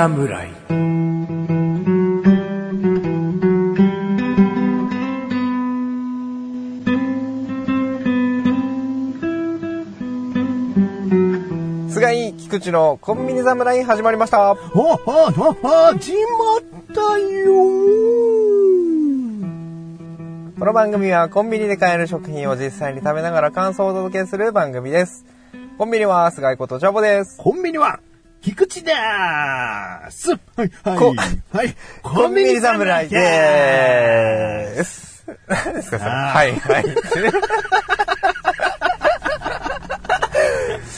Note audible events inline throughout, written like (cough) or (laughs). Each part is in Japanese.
侍菅井菊池のコンビニ侍始まりました。ほほほ始まったよこの番組はコンビニで買える食品を実際に食べながら感想をお届けする番組です。コンビニは菅井ことジャボです。コンビニは、菊池でーす。はい、はい。こ、はい、コンビニ侍でーす。何です。かそれあー。はい、はい。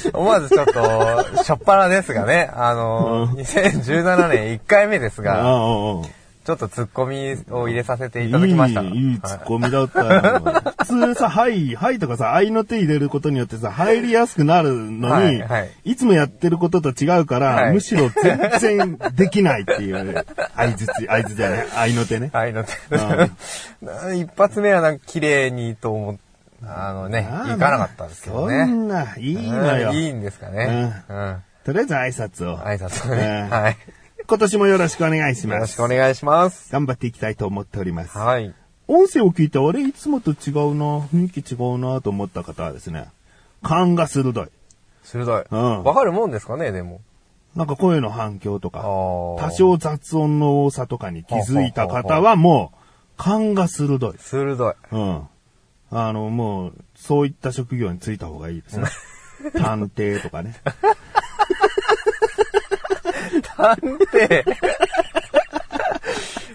(laughs) 思わずちょっと、しょっぱなですがね、あの、2017年1回目ですあが、あ、あちょっとツッコミを入れさせてあいただきました。いい、いいツッコミだったよ。普通さ、はい、はいとかさ、愛の手入れることによってさ、入りやすくなるのに、はいはいいつもやってることと違うから、はいむしろ全然できないっていう、合図、合図じゃない、愛の手ね。はい、の手。一発目はなんか綺麗にと思っあのね、ああいかなかったですけどそね。んな、いいのよ。うんいいんですかね。うん。とりあえず挨拶を。挨拶をね。うんはい。今年もよろしくお願いしよます。ろしくお願いします。頑張っていきたいと思っております。はい。音声を聞いて、あれ、いつもと違うな、雰囲気違うなと思った方はですね、勘が鋭い。鋭い。うんわかるもんですかね、でも。なんか声の反響とか、多少雑音の多さとかに気づいた方はもう、勘が鋭い。鋭い。うん。あの、もう、そういった職業に就いた方がいいですね。(laughs) 探偵とかね。(laughs)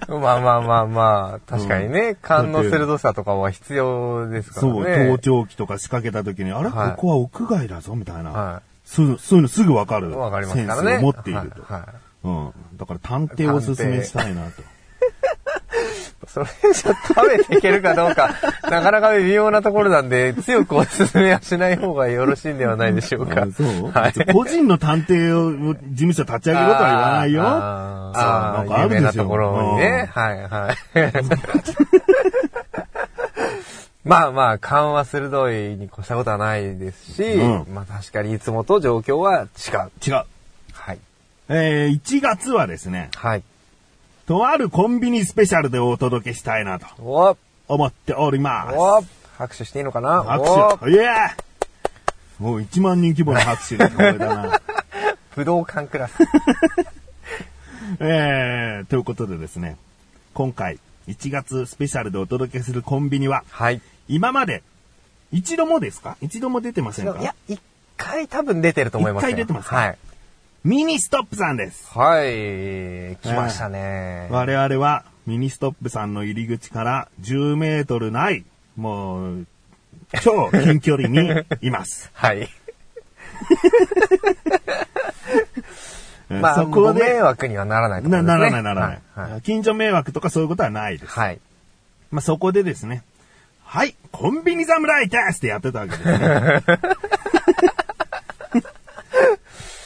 まあまあまあまあ、確かにね、勘の鋭さとかは必要ですからそう、ね。盗聴器とか仕掛けた時に、あれ、はいここは屋外だぞ、みたいな。はすぐそういうのすぐわかるい。わかりまセンスすからね。を持っていると。はい。はいうん。だから探偵をおすすめしたいなと。それじゃ食べていけるかどうか、なかなか微妙なところなんで、強くお勧めはしない方がよろしいんではないでしょうか。あそう、はい。個人の探偵を事務所立ち上げろとは言わないよ。あーそうあー、なんかあるでしょ有名なところにね。はい、はい。まあまあ、勘は鋭いに越したことはないですし、うんまあ確かにいつもと状況は違う。違う。はい。えー、1月はですね、はい。とあるコンビニスペシャルでお届けしたいなとお思っております。お拍手していいのかな？拍お手。イエーもう1万人規模の拍手だな。武道館クラス。(laughs) えー、ということでですね、今回1月スペシャルでお届けするコンビニは、はい。今まで一度もですか？一度も出てませんか？いや、一回多分出てると思いますよ一回出てますか？はい。ミニストップさんです。はい。来ましたね。我々はミニストップさんの入り口から10メートルない、もう、超近距離にいます。(laughs) はい。(laughs) えーまあ、そこご迷で、惑にはならないとこなろですね。ならないならない、はい。はい近所迷惑とかそういうことはないです。はい。まあ、そこでですね、はい、コンビニ侍ですってやってたわけですね。(laughs)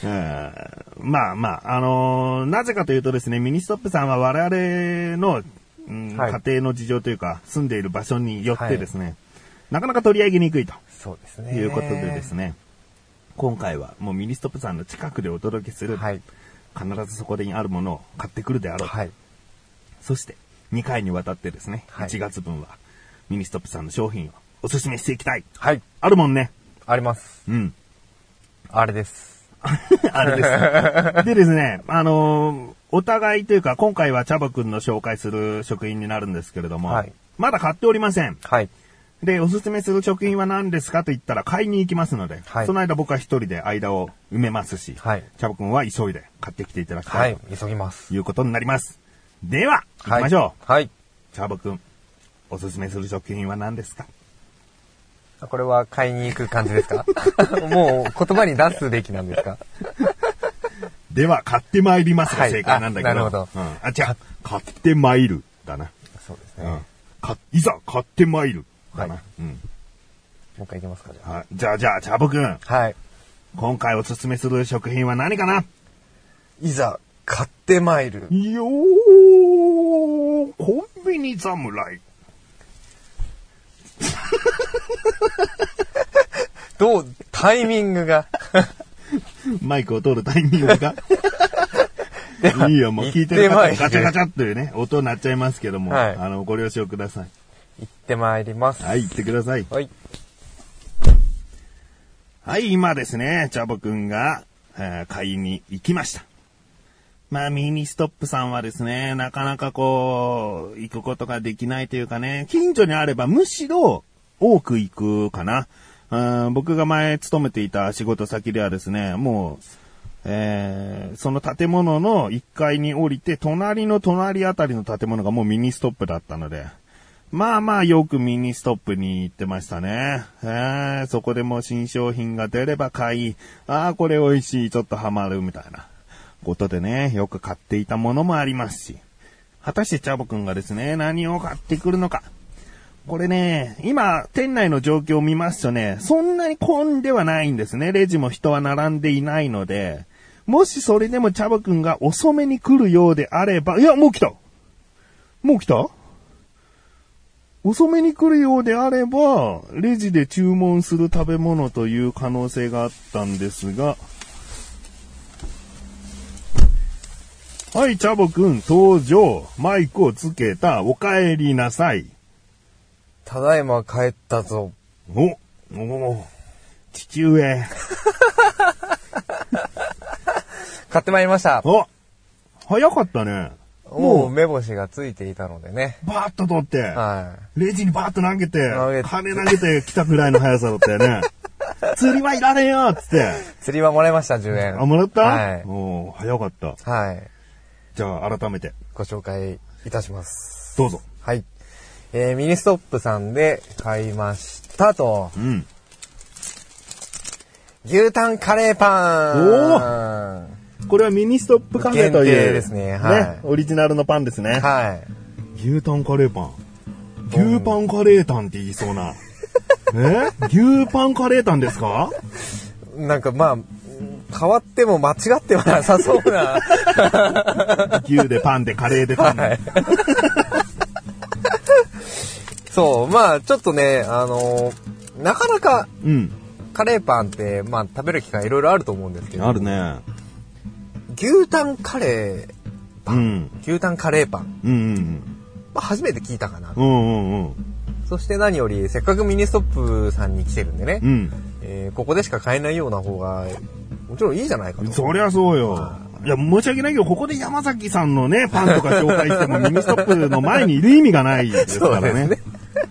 えーまあまあ、あのーなぜかというとですね、ミニストップさんは我々の、うんはい家庭の事情というか、住んでいる場所によってですね、なかなか取り上げにくいとそうですね。いうことでですね、今回はもうミニストップさんの近くでお届けする、はい。必ずそこにあるものを買ってくるであろう。はい。そして、2回にわたってですね、はい1月分はミニストップさんの商品をおすすめしていきたい。はい。あるもんね。あります。うん。あれです。(laughs) あれです。(laughs) でですね、あのーお互いというか、今回はチャボくんの紹介する食品になるんですけれども、はいまだ買っておりません。はい。で、おすすめする食品は何ですかと言ったら買いに行きますので、はいその間僕は一人で間を埋めますし、はい茶葉くんは急いで買ってきていただきたはいい。と急ぎます。いうことになります。では、行はい。きましょう。はい。茶葉くん、おすすめする食品は何ですか？これは買いに行く感じですか？(laughs) もう言葉に出すべきなんですか？(laughs) では、買ってまいりますがはい正解なんだけど。あなるほどうん、あ、違う。買ってまいる。だな。そうですね。うん。か、いざ、買ってまいる。だな。はいうん。もう一回いきますか、じゃはい。じゃあ、じゃあ、チャボくん。あ。はい。今回おすすめする食品は何かな？いざ、買ってまいる。よー、コンビニ侍。(laughs) どう、タイミングが。マイクを通るタイミングが。(laughs) いいいよ、もう聞いてる方ガチャガチャっていうね、音になっちゃいますけども、はいあの、ご了承ください。行ってまいります。はい、行ってください。はい。はい、今ですね、チャボくんが、えー買いに行きました。まあ、ミニストップさんはですね、なかなかこう、行くことができないというかね、近所にあればむしろ多く行くかな。うん僕が前勤めていた仕事先ではですね、もう、えーその建物の1階に降りて、隣の隣あたりの建物がもうミニストップだったので、まあまあよくミニストップに行ってましたね。えーそこでも新商品が出れば買い、ああ、これ美味しい、ちょっとハマるみたいなことでね、よく買っていたものもありますし。果たしてチャボくんがですね、何を買ってくるのか。これね、今、店内の状況を見ますとね、そんなに混んではないんですね。レジも人は並んでいないので、もしそれでもチャボくんが遅めに来るようであれば、いや、もう来たもう来た？遅めに来るようであれば、レジで注文する食べ物という可能性があったんですが、はい、チャボくん登場。マイクをつけた。お帰りなさい。ただいま帰ったぞ。お、お、父上。(laughs) 買ってまいりました。お、早かったね。もう目星がついていたのでね。バーッと取って、はレジにバーッと投げて、投げ投げて来たぐらいの速さだったよね。(laughs) 釣りはいらねえよっつって。い。釣りはもらいました、10円。あ、もらった？はい。お早かった。はい。じゃあ、改めて、ご紹介いたします。どうぞ。はい。えー、ミニストップさんで買いましたと。うん。牛タンカレーパンこれはミニストップカフェという。限定ですねはいオリジナルのパンですね。はい。牛タンカレーパン。牛パンカレータンって言いそうな。(laughs) え？牛パンカレータンですか？なんかまあ、変わっても間違ってはなさそうな。(laughs) 牛でパンでカレーでパンで。はいそう、まあちょっとね、あのーなかなかうん。カレーパンって、まあ食べる機会いろいろあると思うんですけど、あるね。牛タンカレーパン、うん。牛タンカレーパン、うんうんまあ初めて聞いたかな。うん。うんうんうん。そして何より、せっかくミニストップさんに来てるんでね、うん。えーここでしか買えないような方が、もちろんいいじゃないかと。そりゃそうよ。いや、申し訳ないけど、ここで山崎さんのね、パンとか紹介しても、ミニストップの前にいる意味がないですからね。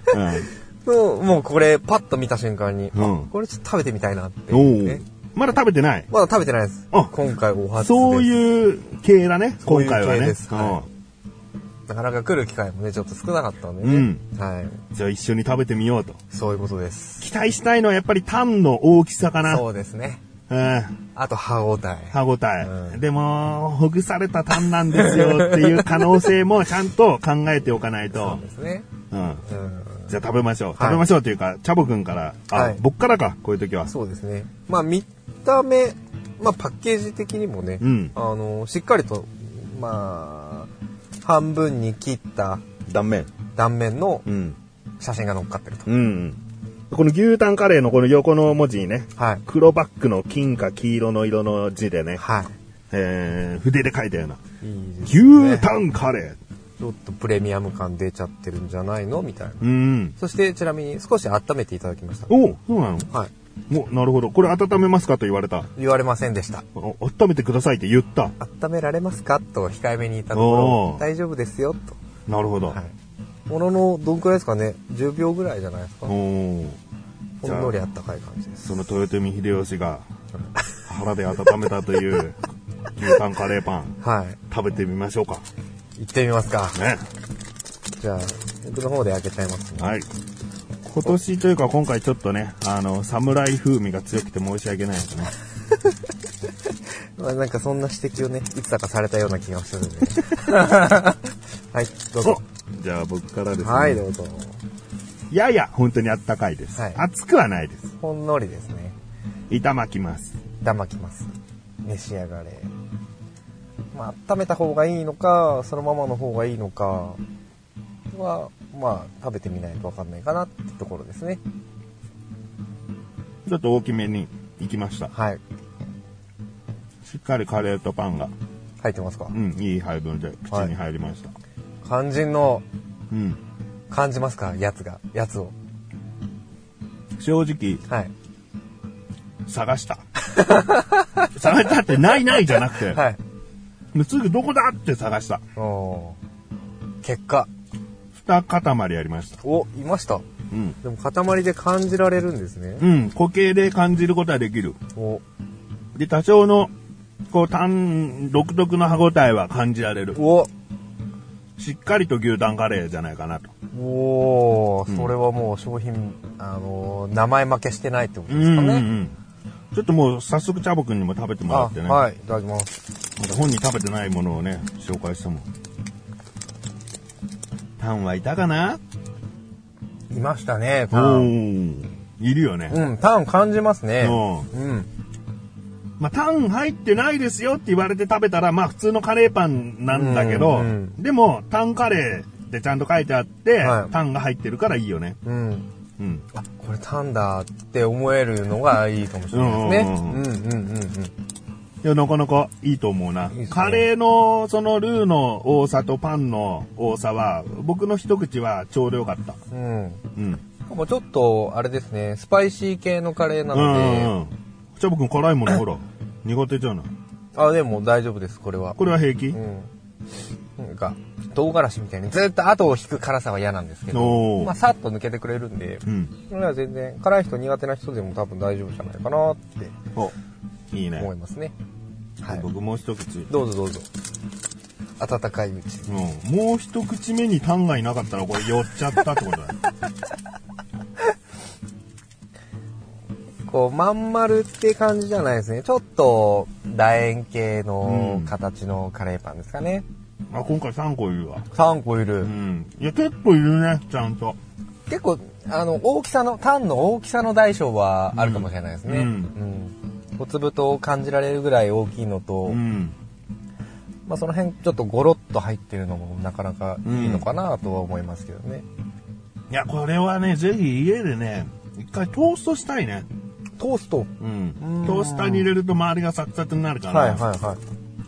そうですそうもうこれパッと見た瞬間に、うんあこれちょっと食べてみたいなって、ねお。まだ食べてない？まだ食べてないです。あ今回お初です。そういう系だね、そういう今回はね。系ですうんはなかなか来る機会もね、ちょっと少なかったんでね。うんはい。じゃあ一緒に食べてみようと。そういうことです。期待したいのはやっぱりタンの大きさかな。そうですね。うん。あと歯応え。歯応え、うんでも、ほぐされたタンなんですよっていう可能性もちゃんと考えておかないそとう。ですね。うん。うん。じゃあ食べましょう。い食べましょうというか、チャボくんから。あ、はい僕からか、こういう時は。そうですね。まあ見た目、まあパッケージ的にもね、うんあの、しっかりと、まあ、半分に切った断面。断面のうん。写真が載っかってると。うん。この牛タンカレーのこの横の文字にね、はい。黒バックの金か黄色の色の字でね、はえー、筆で書いたような、い。いね。牛タンカレちょっとプレミアム感出ちゃってるんじゃないの？みたいな。ー。うん。そして、ちなみに少し温めていただきました。おそうなの？はい。お、なるほど。これ温めますかと言われた。言われませんでした。お温めてくださいって言った。温められますか？と控えめに言ったとこおろ、ー大丈夫ですよ、と。なるほど。はい。ものの、どんくらいですかね ?10 秒ぐらいじゃないですか？ほんのりあったかい感じです。その豊臣秀吉が腹で温めたという牛タンカレーパンはい。食べてみましょうか。行ってみますか。ね。じゃあ、僕の方で開けちゃいますね。はい。今年というか今回ちょっとね、あの、侍風味が強くて申し訳ないですね。(laughs) まあ、なんかそんな指摘をね、いつだかされたような気がするんで。(laughs) はい、どうぞ。おじゃあ僕からですね。はい、どうぞ。やや本当にあったかいです。はい熱くはないです。ほんのりですね。炒まきます。だまきます。召し上がれ。まあ、温めた方がいいのか、そのままの方がいいのかは、まあ、食べてみないとわかんないかなってところですね。ちょっと大きめに行きました。はい。しっかりカレーとパンが入ってますか？うん、いい配分で口に入りました。肝心のうん。感じますか？やつが、やつを。正直、はい。探した。(laughs) 探したって、ないないじゃなくて、はい。すぐどこだって探した。結果。二塊ありました。お、いました。うん。でも塊で感じられるんですね。うん、固形で感じることはできる。お、で、多少の、こう、単、独特の歯応えは感じられる。お、しっかりと牛タンカレーじゃないかなと。おーうんそれはもう商品、あのー名前負けしてないってことうんですかね。うんうん。ちょっともう早速チャボくんにも食べてもらあ、ってね。はい、いただきます。まだ本に食べてないものをね、紹介しても。タンはいたかな？いましたね、おタン。ーいるよね。うん、タン感じますね。ううん。まあ、タン入ってないですよって言われて食べたら、まあ普通のカレーパンなんだけど、うんうんでも、タンカレーってちゃんと書いてあって、はいタンが入ってるからいいよね。うん。うん。あ、これタンだって思えるのがいいかもしれないですね。うんうんんううんうんうん。いや、なかなかいいと思うな。いいねカレーの、そのルーの多さとパンの多さは、僕の一口はちょうどよかった。うん。うん。しかもちょっと、あれですね、スパイシー系のカレーなうんうんうのん。じゃあ僕辛いものほら、苦手じゃない？で、あ、でも大丈夫です、これは。これは平気、うん。なんか、唐辛子みたいにずっと後を引く辛さは嫌なんですけおど、ーまあ、さっと抜けてくれるんで、うん。それは全然、辛い人苦手な人でも多分大丈夫じゃないかなってお、いいね。思いますね。はい。僕もう一口。どうぞどうぞ。温かいうちに。うん。もう一口目にタンがいなかったらこれ酔っちゃったってことだよ。(laughs) こう、まん丸って感じじゃないですね。ちょっと、楕円形の形のカレーパンですかね。あ、今回3個いるわ。3個いうる。ん。いや、結構いるね、ちゃんと。結構、あの、大きさの、タンの大きさの大小はあるかもしれないですね。うんうん小粒と感じられるぐらい大きいのと、うん。まあその辺ちょっとゴロッと入ってるのもなかなかいいのかなとは思いますけどね。いや、これはね、ぜひ家でね、一回トーストしたいね。トースト。うんうん。トースターに入れると周りがサクサクになるから、はいはいは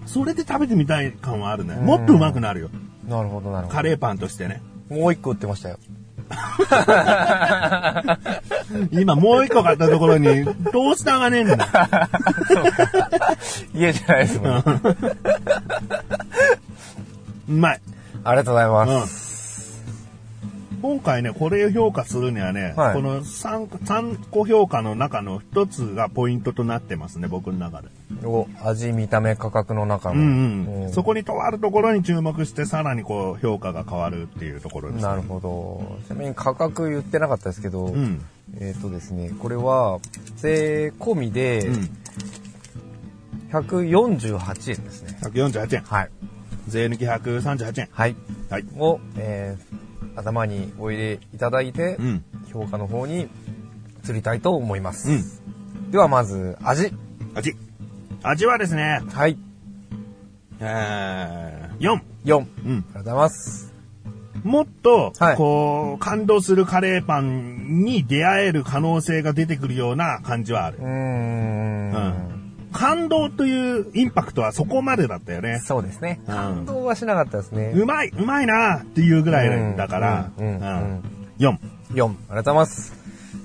それで食べてみたい感はあるね。もっとうまくなるよ。い。なるほどなるほど。カレーパンとしてね。もう一個売ってましたよ。(laughs) 今もう一個買ったところに、トースターがねえんだ。(laughs) 家じゃないですもん、ね。(laughs) うまい。ありがとうございます。今回ね、これを評価するにはね、はいこの 3, 3個評価の中の1つがポイントとなってますね、僕の中で。お味、見た目、価格の中の。うんうん。うんそこにとあるところに注目して、さらにこう、評価が変わるっていうところです、ね。なるほど。ちなみに価格言ってなかったですけど、うん。えっ、とですね、これは税込みでうん。148円ですね。148円。はい。税抜き138円。はい。はい。を、えー頭にお入れいただいて、うん。評価の方に移りたいと思います。うん。ではまず、味。味。味はですね、はい。えー、4。4。あうん。りがとうございます。もっと、はいこう、感動するカレーパンに出会える可能性が出てくるような感じはあるうー。ん。うん感動というインパクトはそこまでだったよね。そうですね。うん感動はしなかったですね。うまい、うまいなっていうぐらいだから、うんうんうんうん4。4。ありがとうございます。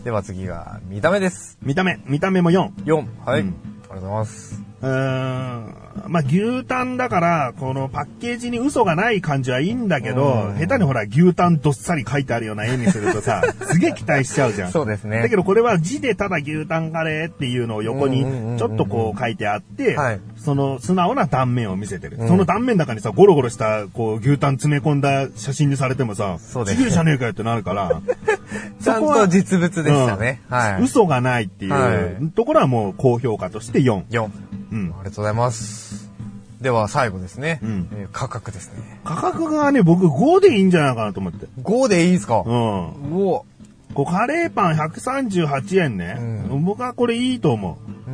では次は、見た目です。見た目、見た目も4。4。はい。うんありがとうございます。うーんまあ、牛タンだから、このパッケージに嘘がない感じはいいんだけど、うん下手にほら牛タンどっさり書いてあるような絵にするとさ、(laughs) すげえ期待しちゃうじゃん。そうですね。だけどこれは字でただ牛タンカレーっていうのを横にちょっとこう書いてあってはい、その素直な断面を見せてる。うんその断面の中にさ、ゴロゴロしたこう牛タン詰め込んだ写真にされてもさ、そうですちぎるじゃねえかよってなるから、(laughs) ちゃんと実物でしたね。うんはい。嘘がないっていはうところはもう高評価として4。4。あうんりがとうございます。では最後ですね。うんえー価格ですね。価格がね、僕5でいいんじゃないかなと思って。5でいいですか？うん。おこうカレーパン138円ね。う僕はこれいいと思う。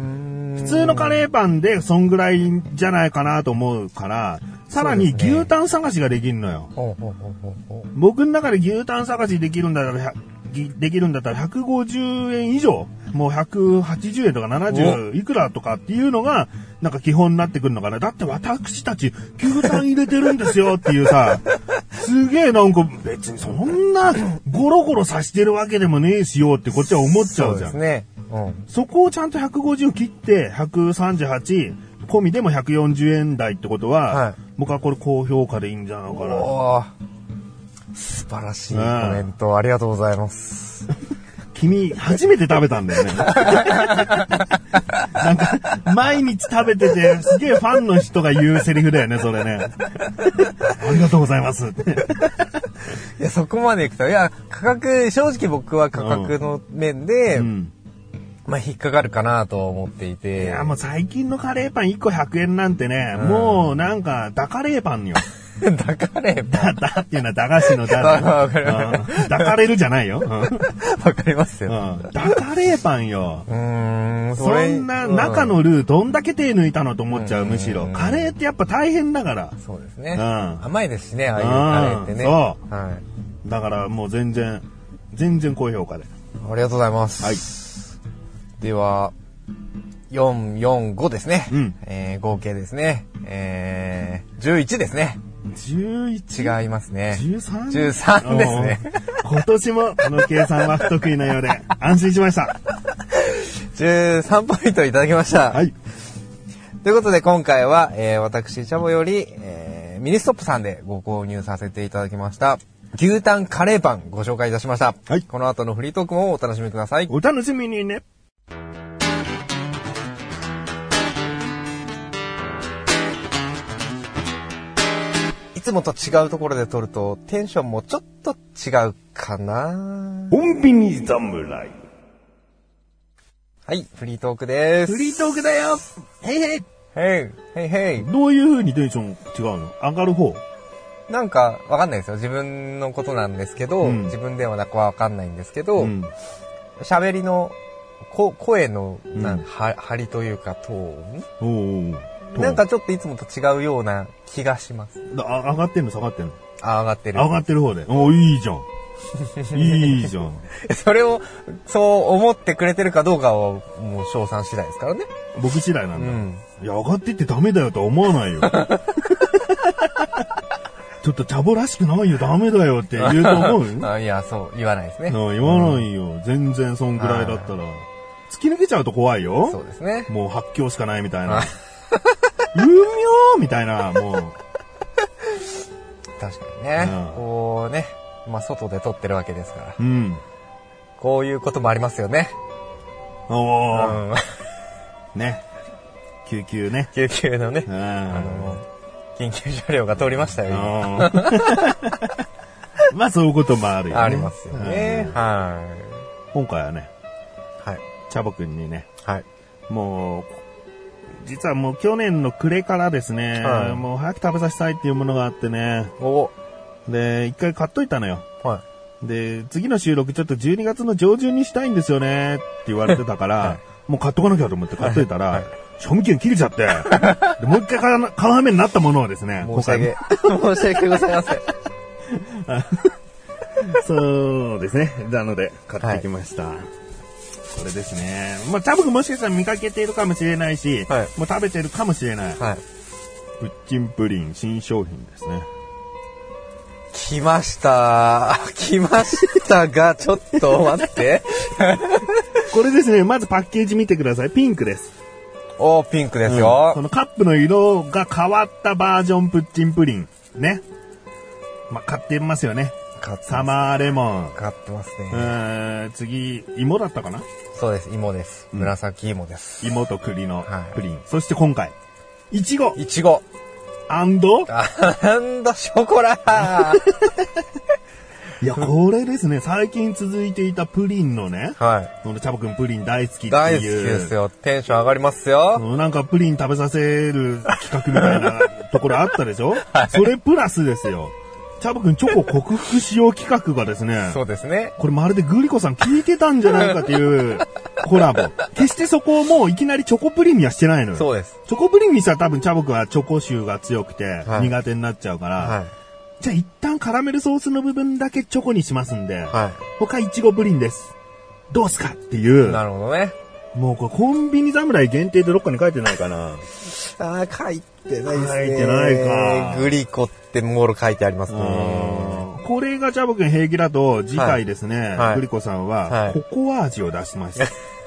普普通のカレーパンでそんぐらいじゃないかなと思うから、さらに牛タン探しができるのよ。ほうほうほうほうほう僕の中で牛タン探しできるんだったら、できるんだったら150円以上、もう180円とか70いくらとかっていうのが、なんか基本になってくるのかな。だって私たち牛タン入れてるんですよっていうさ、(laughs) すげえなんか別にそんなゴロゴロさしてるわけでもねえしようってこっちは思っちゃうじゃん。そうですね。うん。そこをちゃんと150切って、138、込みでも140円台ってことは、はい僕はこれ高評価でいいんじゃないかな。素晴らしいコメントありがとうございます。(laughs) 君、初めて食べたんだよね。(laughs) なんか、毎日食べてて、すげえファンの人が言うセリフだよね、それね。ありがとうございます。(laughs) いや、そこまでいくと、いや、価格、正直僕は価格の面で、うん。まあ引っかかるかなと思っていいて。や、もう最近のカレーパン1個100円なんてね、もうなんか、ダカレーパンよ。(laughs) だからやっぱ、だ、(laughs) だっていうのは駄菓子のだ (laughs) わかるわかるうんダカれるじゃないよ。うんわかりますよ。うんダカレーパンよ。うーん、それんな中、のルーどんだけ手抜いたのと思っちゃう、うんむしろ。カレーってやっぱ大変だから。そうですね。うん甘いですしね、ああいうカレーってね。うんはい。だからもう全然、全然高評価で。ありがとうございます。はい。では、4、4、5ですね。うんえー合計ですね。えー、11ですね。11? 違いますね。13? 13ですね。うん。今年もこの計算は不得意なようで (laughs) 安心しました。13ポイントいただきました。はい。ということで今回は、えー私、チャボより、えーミニストップさんでご購入させていただきました。牛タンカレーパンご紹介いたしました。はいこの後のフリートークもお楽しみください。お楽しみにね。つもと違うところで撮るとテンションもちょっと違うかなコンビニ侍。はい、フリートークです。フリートークだよへいへいヘイ、ヘイヘイ。どういう風にテンション違うの？上がる方なんか、わかんないですよ。自分のことなんですけど、うん自分ではなくわかんないんですけどう、ん。喋、りの、こ声の、なんうんは張りというか、トーンおうおうなんかちょっといつもと違うような気がします。だあ上がってんの？下がってんの？あ、上がってる。上がってる方で。おいいじゃん。いいじゃん。(laughs) それを、そう思ってくれてるかどうかは、もう、賞賛次第ですからね。僕次第なんだ。うんいや、上がってってダメだよとは思わないよ。(laughs) ちょっとチャボらしくないよ、ダメだよって言うと思う？(laughs) あいや、そう、言わないですね。うん言わないよ。全然そんぐらいだったら。突き抜けちゃうと怖いよ。そうですね。もう発狂しかないみたいなはい。うみょーみたいな、もう。確かにね。うんこうね、まあ、外で撮ってるわけですから。うん。こういうこともありますよね。おうー、ん。ね。救急ね。救急のねう、ん。あの、緊急車両が通りましたよ、今うんまあそういうこともあるよね。ありますよね。うんは今回はね、い。はい。チャボくんにね、はい。もう、実はもう去年の暮れからですね、はいもう早く食べさせたいっていうものがあってね、おで、一回買っといたのよ。はで、次の収録ちょっと12月の上旬にしたいんですよねって言われてたから、はいもう買っとかなきゃと思って買っといたら、はい賞味期限切れちゃって、でもう一回買う羽目になったものをですね、い。申し訳、申し訳ございません。(laughs) そうですね。なので、買ってきました。これですね。まあ、多分もしかしたら見かけているかもしれないし、はいもう食べてるかもしれない。はい。プッチンプリン新商品ですね。来ました。(laughs) 来ましたが、ちょっと待って。(laughs) これですね、まずパッケージ見てください。ピンクです。おー、ピンクですうんよこ。のカップの色が変わったバージョンプッチンプリン。ね。まあ、買ってますよね。買ってサマーレモン。買ってますうね。ーん、次、芋だったかな？そうです、芋です。うん紫芋です。芋と栗のはいプリン。そして今回、いちごいちご。アアンドショコラいや、これですね、最近続いていたプリンのね、はい。このチャボくんプリン大好きっていう。大好きですよ。テンション上がりますよ。うんなんかプリン食べさせる企画みたいなところあったでしょ、(laughs) それプラスですよ。チャボくんチョコ克服しよう企画がですね、そうですね。これまるでグリコさん聞いてたんじゃないかっていう (laughs) コラボ。決してそこをもういきなりチョコプリンにはしてないのよ。そうです。チョコプリンにしたら多分チャボくんはチョコ臭が強くてはい苦手になっちゃうから、はじゃあ一旦カラメルソースの部分だけチョコにしますんで、い。は他いちごプリンです。どうすかっていうい。なるほどね。もうこれコンビニ侍限定でどっかに書いてないかな。ああ、書いてないですね。書いてないかグリコってもろ書いてありますね。うんこれがチャボくん平気だと、次回ですね、はいグリコさんははいココア味を出します。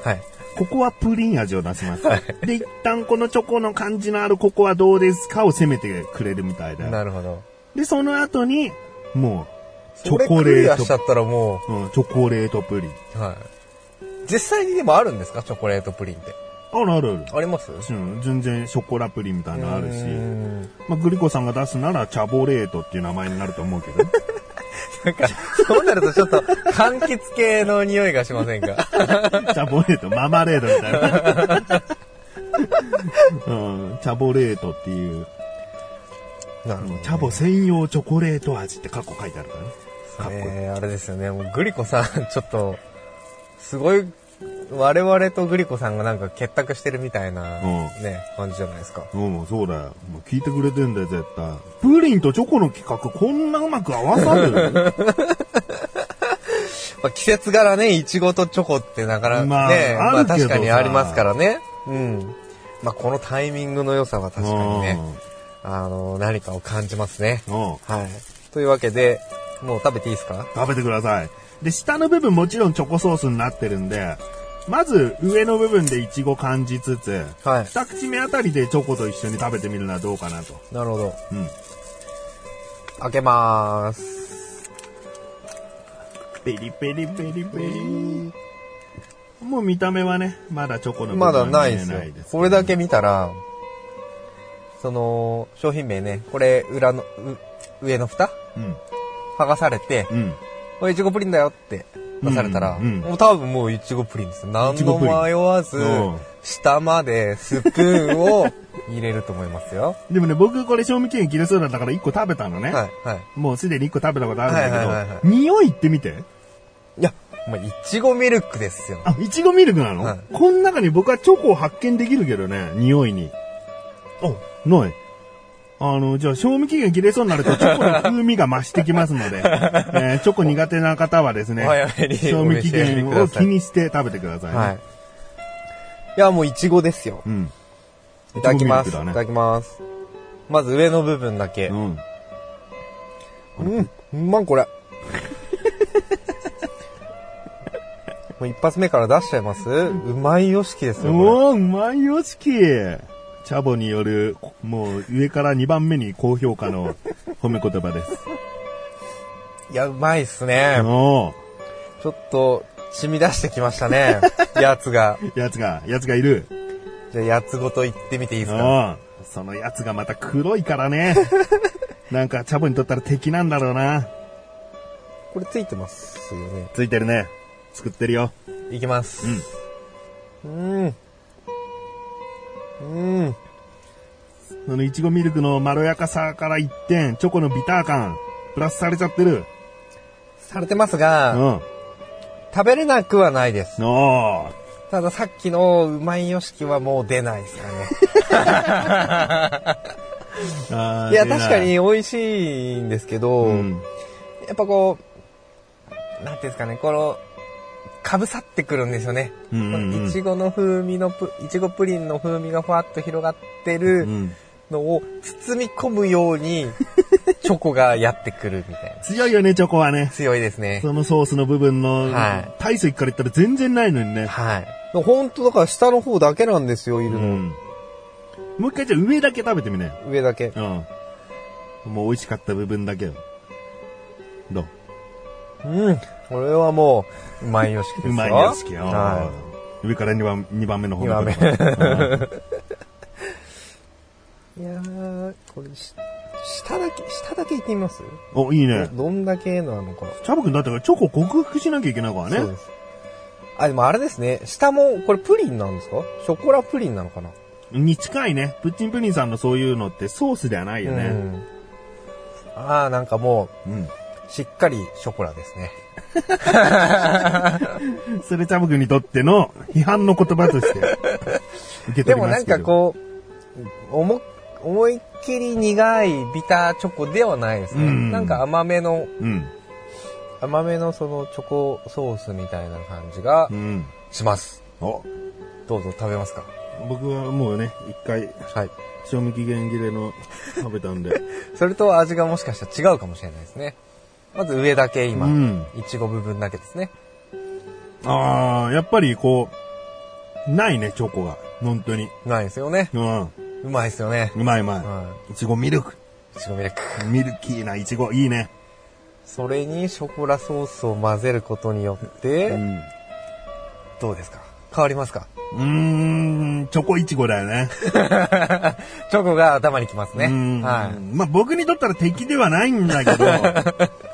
はい。ココアプリン味を出します。で、一旦このチョコの感じのあるココアどうですかを攻めてくれるみたいで。なるほど。で、その後に、もう、チョコレート、アしちゃったらもうん、チョコレートプリン。う、はい。実際にでもあるんですか？チョコレートプリンって。あるあるある。あります？うん、全然ショコラプリンみたいなのあるしまあ、グリコさんが出すなら、チャボレートっていう名前になると思うけど。(laughs) なんか、そうなるとちょっと、柑橘系の匂いがしませんか？(laughs) チャボレート、ママレートみたいな。(laughs) うん、チャボレートっていう、なるほどねチャボ専用チョコレート味ってカッコ書いてあるからね。かっこいい。えーあれですよね。もうグリコさん、ちょっと、すごい、我々とグリコさんがなんか結託してるみたいな、うんね、感じじゃないですか。うん、そうだよ。もう聞いてくれてんだよ、絶対。プリンとチョコの企画、こんなうまく合わさる？(laughs) まあ、季節柄ね、いちごとチョコってなかなかね、まあまあ、確かにありますからね。うん。まあ、このタイミングの良さは確かにね、あの、何かを感じますね。はい。というわけで、もう食べていいですか？食べてください。で、下の部分もちろんチョコソースになってるんで、まず上の部分でイチゴ感じつつ、はい。二口目あたりでチョコと一緒に食べてみるのはどうかなと。なるほど。うん。開けまーす。ペリペリペリペリ。もう見た目はね、まだチョコの部分まだないですよ。これだけ見たら、その、商品名ね、これ裏の、う上の蓋うん。剥がされて、うん。これいちごプリンだよって出されたら、うんうんもう多分もういちごプリンですよ。何のいちごプリン迷わずうん、下までスプーンを入れると思いますよ。(laughs) でもね、僕これ賞味期限切れそうだったから1個食べたのね。はい、はい。もうすでに1個食べたことあるんだけど、はいはいはいはい匂いってみて。いや、まあ、いちごミルクですよ。あ、いちごミルクなの、はいこの中に僕はチョコを発見できるけどね、匂いに。あ、ない。あの、じゃあ、賞味期限切れそうになると、チョコの風味が増してきますので、(laughs) えーチョコ苦手な方はですね賞味期限を気にして食べてくださいね。はい。いや、もういちごですよ。うん。いただきます。いただきます。まず上の部分だけ。うん。うん、うまんこれ。(laughs) もう一発目から出しちゃいます？うまいよしきですよ。こおー、うまいよしき。チャボによる、もう上から2番目に高評価の (laughs) 褒め言葉です。れいや、うまいっすね。ちょっと、染み出してきましたね。(laughs) やつが。やつが、やつがいる。じゃあ、やつごと言ってみていいですか？うん。そのやつがまた黒いからね。(laughs) なんか、チャボにとったら敵なんだろうな。これついてますよね。ついてるね。作ってるよ。いきます。うん。うん。うん。そのいちごミルクのまろやかさから一点、チョコのビター感、プラスされちゃってる。されてますうが、ん。食べれなくはないです。たださっきのうまいよしきはもう出ないですかね。(laughs) いや、確かに美味しいんですけど、うん。やっぱこう、なんていうんですかね、この、かぶさってくるんですよね。うんうんうんいちごの風味のプ、いちごプリンの風味がふわっと広がってうるん。のを包み込むように、(laughs) チョコがやってくるみたいな。強いよね、チョコはね。強いですね。そのソースの部分の、はい体積から言ったら全然ないのにね。はい。本当だから下の方だけなんですよ、いるの。うん。もう一回じゃあ上だけ食べてみね。上だけ。うん。もう美味しかった部分だけよ。どう？うん。これはもう、うまいよしきですよ。うまいよ、好きよ。は上から2番、二番目の方二番目うんい。いやー、これし、下だけ、下だけいってみます？お、いいね。どどんだけなのか。チャボくんだってチョコ克服しなきゃいけないからね。そうです。あ、でもあれですね。下も、これプリンなんですか？ショコラプリンなのかな？に近いね。プッチンプリンさんのそういうのってソースではないよね。うん。ああ、なんかもうん。う、しっかりショコラですね。(laughs) それチャボくんにとっての批判の言葉として受け取りでもなんますけど。かこう、思、思いっきり苦いビターチョコではないですね。うんなんか甘めの、うん。甘めのそのチョコソースみたいな感じがうん。します。お、どうぞ食べますか？僕はもうね、一回、はい。賞味期限切れの食べたんで。(laughs) それと味がもしかしたら違うかもしれないですね。まず上だけ今、うんいちご部分だけですね。ああ、やっぱりこう、ないね、チョコが。本当に。ないですよね。うん。うまいですよね。うまいうま。はいいちごミルク。い。いちごミルク。ミルキーないちご、いいね。それにショコラソースを混ぜることによって、うん。どうですか？変わりますか？うーん、チョコいちごだよね。(laughs) チョコが頭にきますね。うんはい。まあ僕にとったら敵ではないんだけど、(laughs)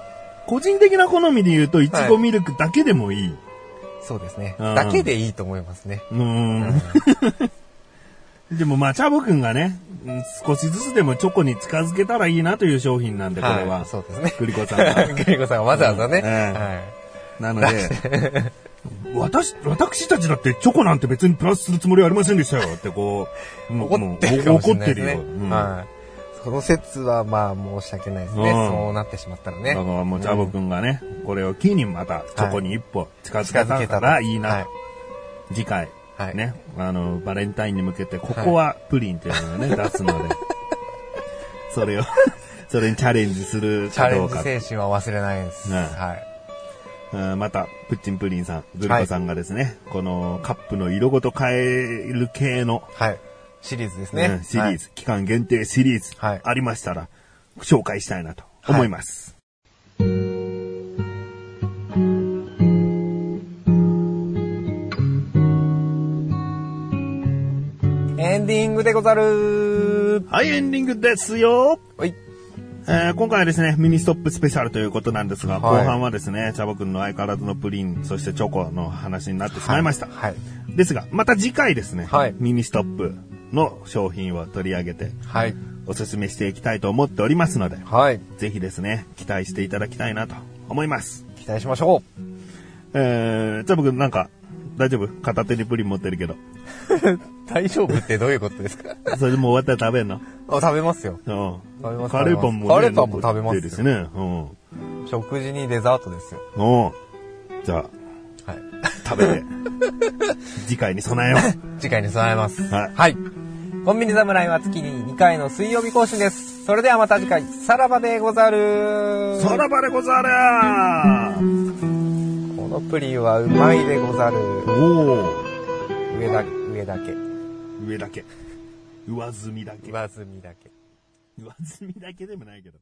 個人的な好みで言うと、いちごミルクだけでもいい。そうですね。うんだけでいいと思いますね。うーん。(laughs) でもまあ、チャボくんがね、うん少しずつでもチョコに近づけたらいいなという商品なんで、これは。いそうですね。グリコさんが。(laughs) グリコさんがわざわざね。うんええはい。なので、私、私たちだってチョコなんて別にプラスするつもりはありませんでしたよってこう、もう怒ってるかもしれないですね。怒ってるよ。うんはい。その説はまあ申し訳ないですね。うんそうなってしまったらね。だからもうチャボくんがね、これを機にまたチョコに一歩近づけたからいいな。はい。次回、はいね、あの、バレンタインに向けて、ここはプリンっていうのをね、(laughs) 出すので、それを、(laughs) それにチャレンジするチャレンジかどうか。精神は忘れないです。ねはい。うんまた、プッチンプリンさん、グリコさんがですね、このカップの色ごと変える系の、はい。シリーズですねね。シリーズ、期間限定シリーズ、はいありましたら、紹介したいなと思います。エンディングでござるはい、エンディングですよはい。えー今回はですね、ミニストップスペシャルということなんですが、はい後半はですね、チャボくんの相変わらずのプリン、そしてチョコの話になってしまいました。はい。ですが、また次回ですね、はいミニストップの商品を取り上げて、はい。おすすめしていきたいと思っておりますので、はい。ぜひですね、期待していただきたいなと思います。期待しましょえー、チャボくんなんか、大丈夫？片手にプリン持ってるけど。う。(laughs) 大丈夫ってどういうことですか？(laughs) それでもう終わったら食べんの？あ、食べますよ。うん。食べますカレーパンも、ね、カレーパンも食べますよですね。うん。食事にデザートですよ。おじゃあ、はい。食べて、(laughs) 次回に備えよ次回に備えます。はいはい。コンビニ侍は月に2回の水曜日更新です。それではまた次回、さらばでござるう。さらばでござるこのプリンはうまいでござる。おお上だ、上だけ。上だけ。上積みだけ。上積みだけ。上積みだけでもないけど。